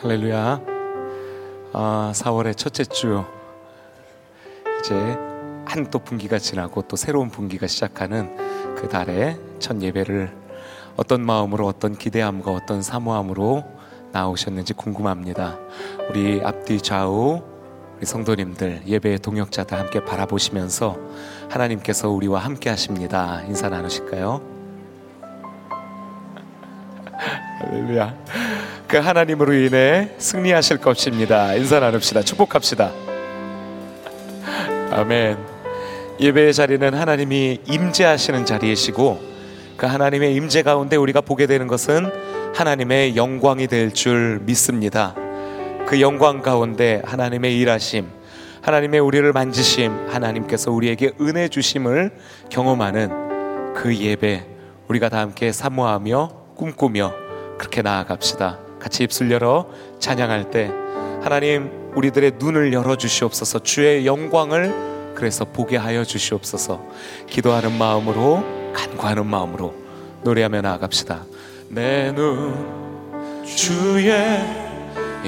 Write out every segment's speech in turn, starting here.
할렐루야. 아, 4월의 첫째 주 이제 한 또 분기가 지나고 또 새로운 분기가 시작하는 그 달의 첫 예배를 어떤 마음으로 어떤 기대함과 어떤 사모함으로 나오셨는지 궁금합니다. 우리 앞뒤 좌우 우리 성도님들 예배의 동역자들 함께 바라보시면서 하나님께서 우리와 함께 하십니다. 인사 나누실까요? 할렐루야. 그 하나님으로 인해 승리하실 것입니다. 인사 나눕시다. 축복합시다. 아멘. 예배의 자리는 하나님이 임재하시는 자리이시고 그 하나님의 임재 가운데 우리가 보게 되는 것은 하나님의 영광이 될 줄 믿습니다. 그 영광 가운데 하나님의 일하심, 하나님의 우리를 만지심, 하나님께서 우리에게 은혜 주심을 경험하는 그 예배 우리가 다 함께 사모하며 꿈꾸며 그렇게 나아갑시다. 같이 입술 열어 찬양할 때 하나님 우리들의 눈을 열어 주시옵소서. 주의 영광을 그래서 보게 하여 주시옵소서. 기도하는 마음으로 간구하는 마음으로 노래하며 나아갑시다. 내 눈 주의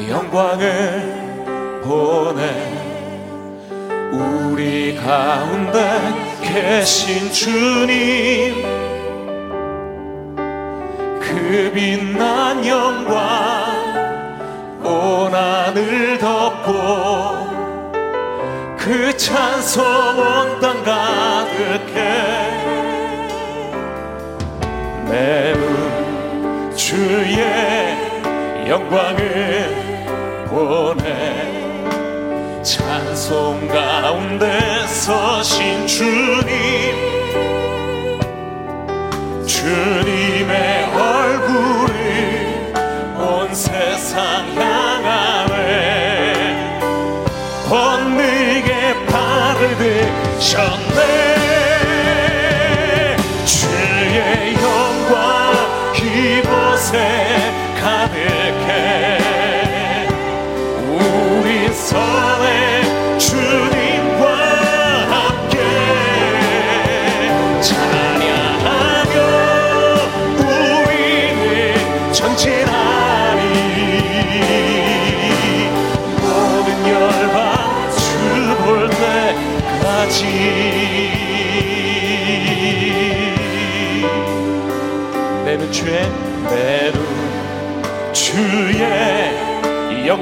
영광을 보내. 우리 가운데 계신 주님 그 빛난 영광 온 하늘 덮고 그 찬송 온 땅 가득해. 내눈 주의 영광을 보내. 찬송 가운데 서신 주님 주님의 가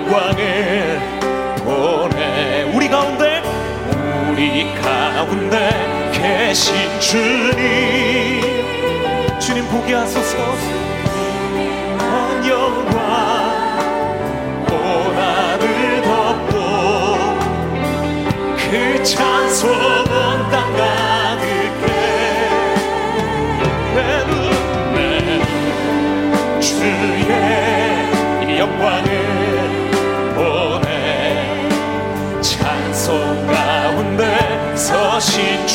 영광을 보내. 우리 가운데 우리 가운데 계신 주님. 주님 보게 하소서. 온 영광 온 하늘 덮고 그 찬송 온땅 가득해. 내눈 내눈 주의 영광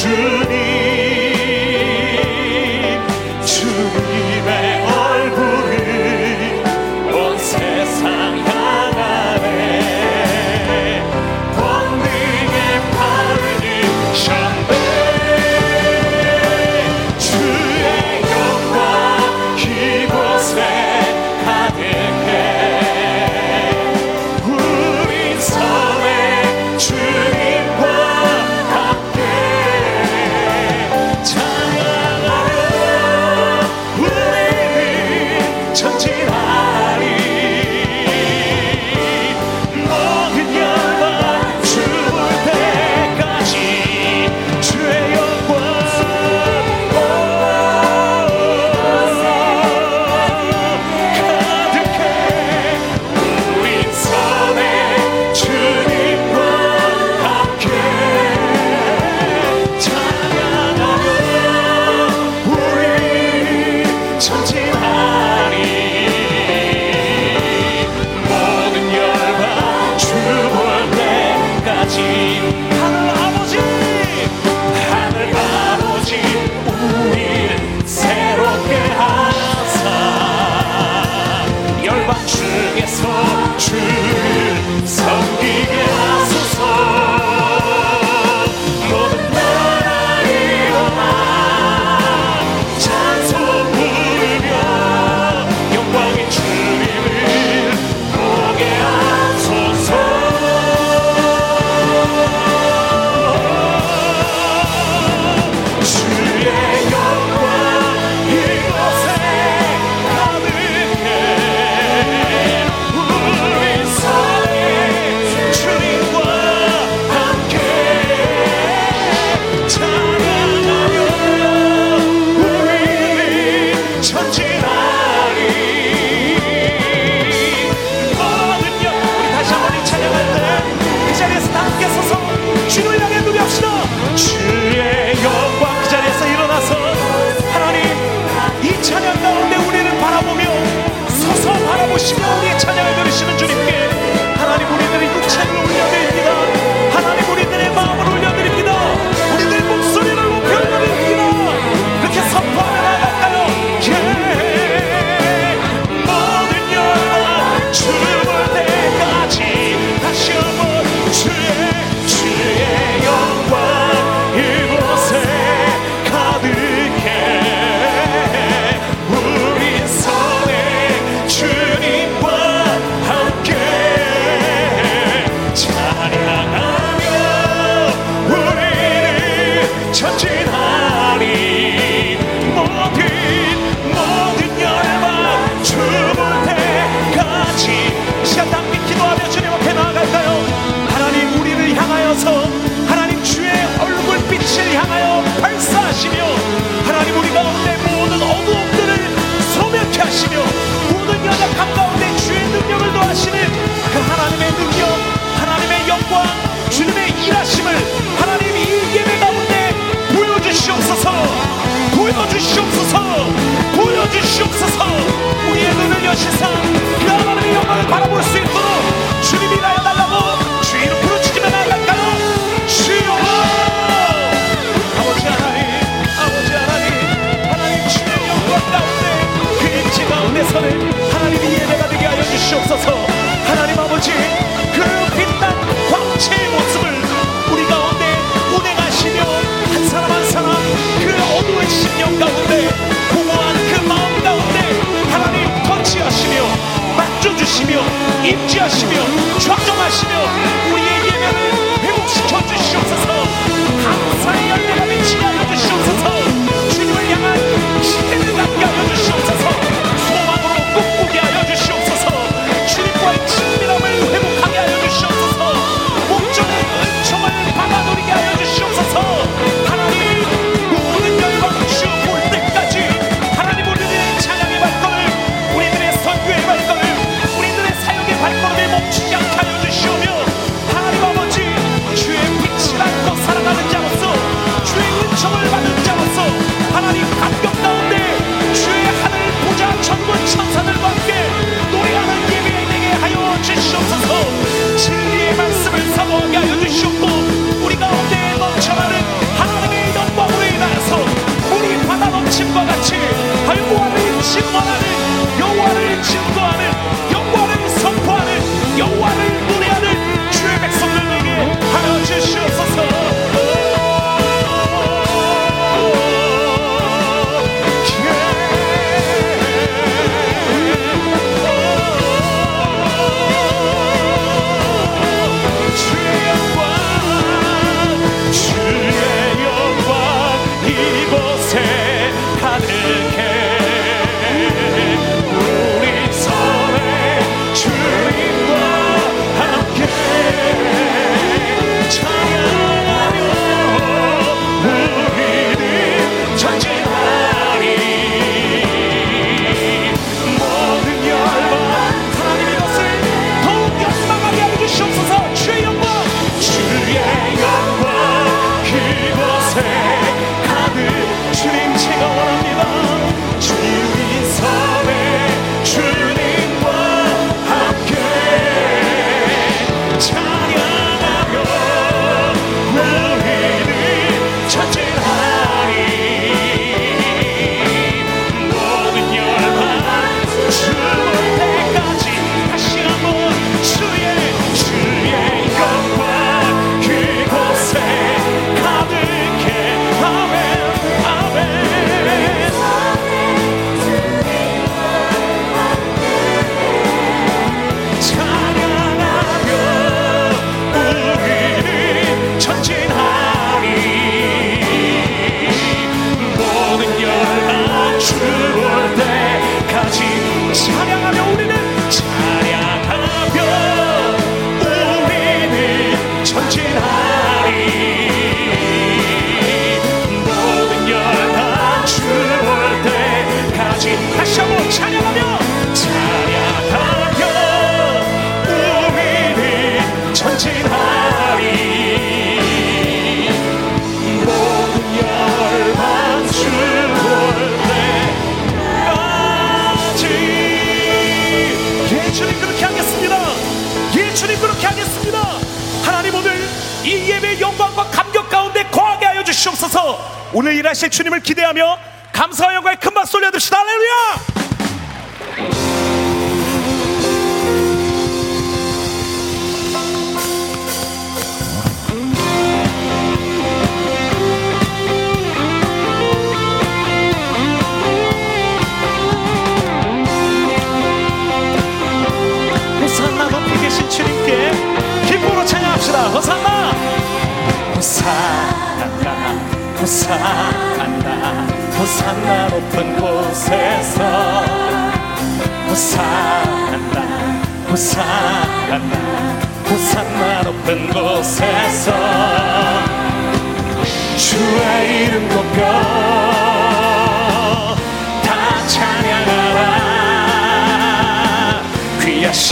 주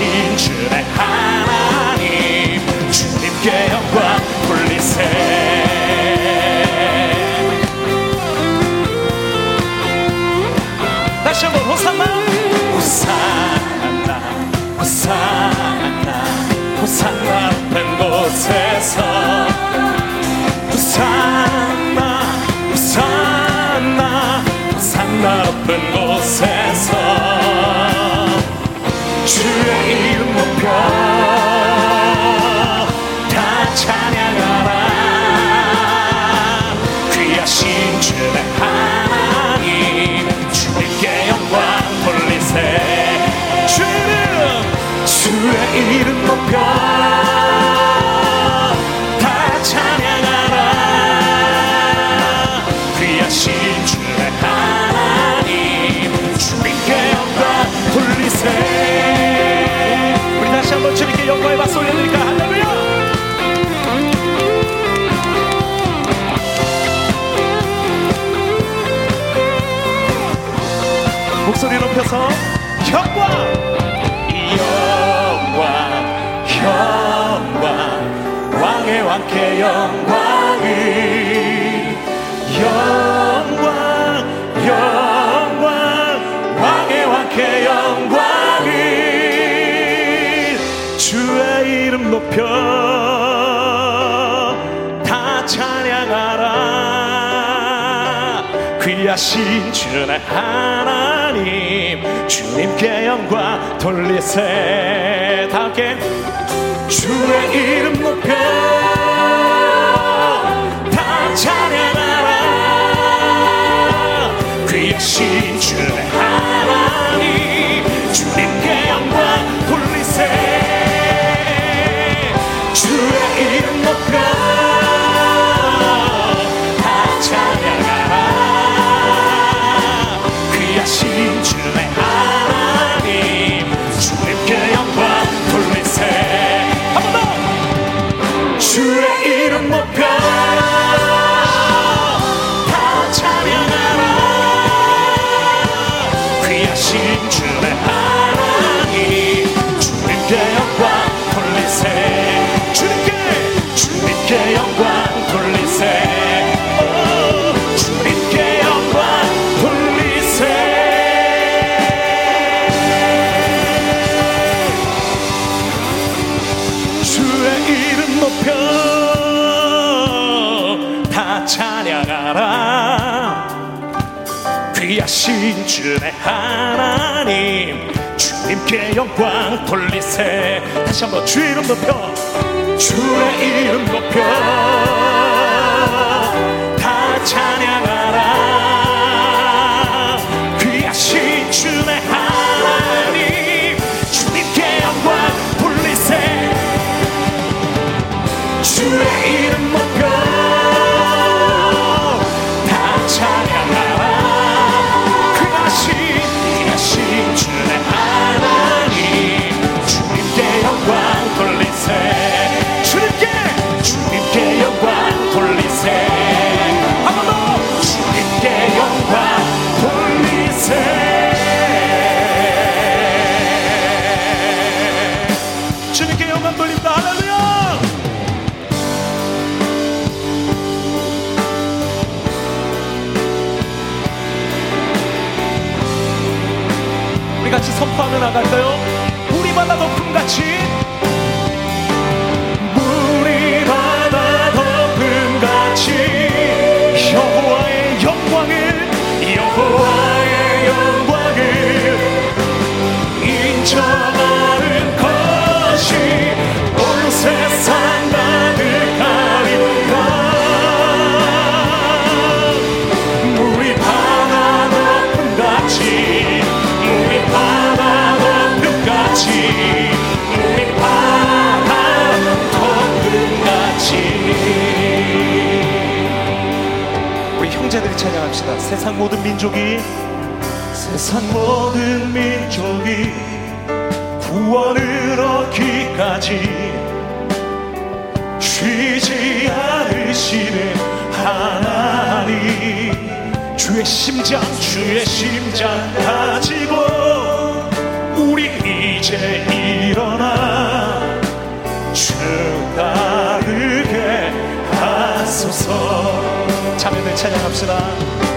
신 주의 하나님 주님께 영광 돌리세. 다시 한번 호산나 호산나 호산나 호산나 된 곳에서. 호산나 호산나 호산나 높은 곳에서. 주의 이름과 귀하신 주의 하나님 주님께 영광 돌리세 다 함께 주의 이름 높여 다 찬양하라. 귀하신 주님의 하나님 주님께 영광 돌리세. 다시 한번 주 이름 높여 주의 이름 높여. 같이 선포하며 나갈까요? 우리마다 높음같이 우리마다 높음같이 여호와의 영광을 여호와의 영광을 인정하는 것이 온 세상 형제들이 찬양합시다. 세상 모든 민족이 세상 모든 민족이 구원을 얻기까지 쉬지 않으시네 하나님 주의 심장 주의 심장 가지고 우리 이제 일어나 주 따르게 하소서 참여 들 찬양합시다.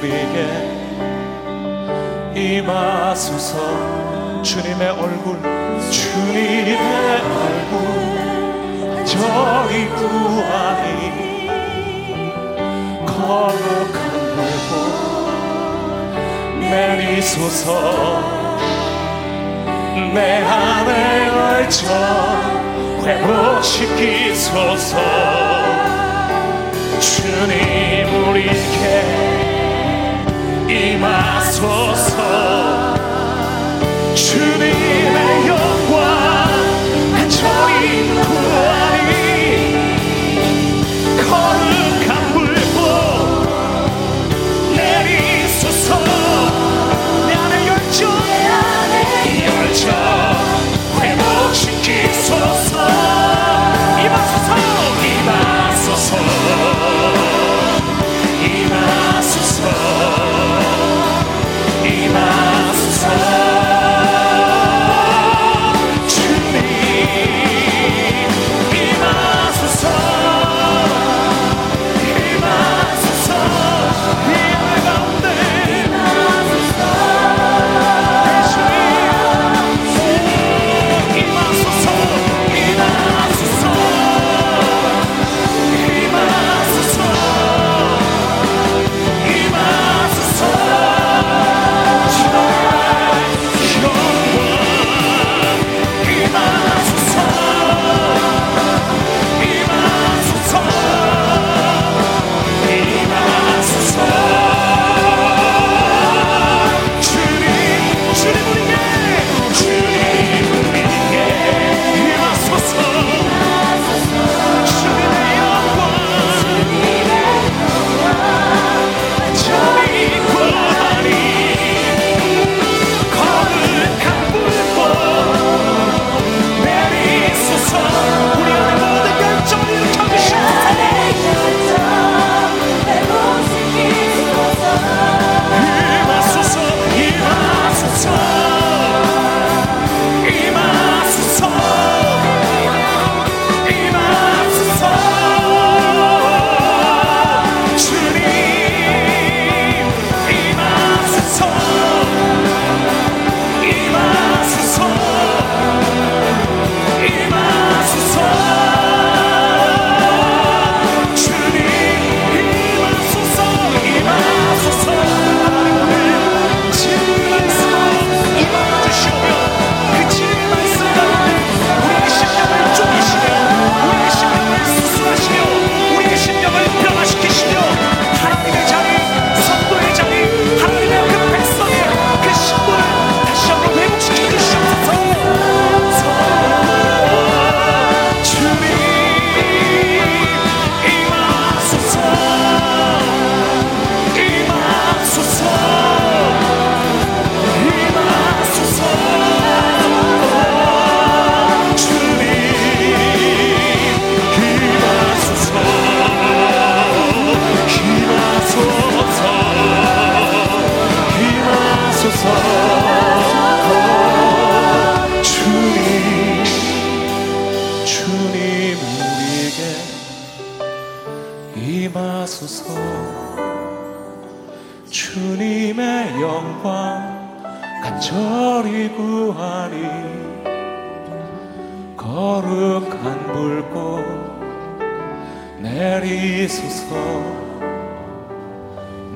우리에게 임하소서. 주님의 얼굴 주님의 얼굴 저희 구하니 거룩한 물고 내리소서. 내 안에 얼쳐 회복시키소서. 주님 우리께 임하소서. 주님의 영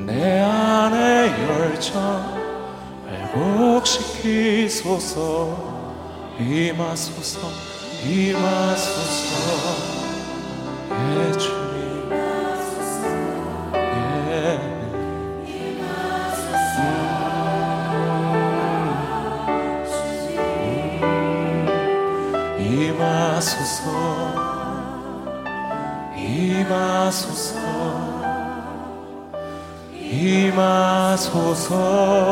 내 안의 열정 회복시키소서. 임하소서 임하소서 예주 하소서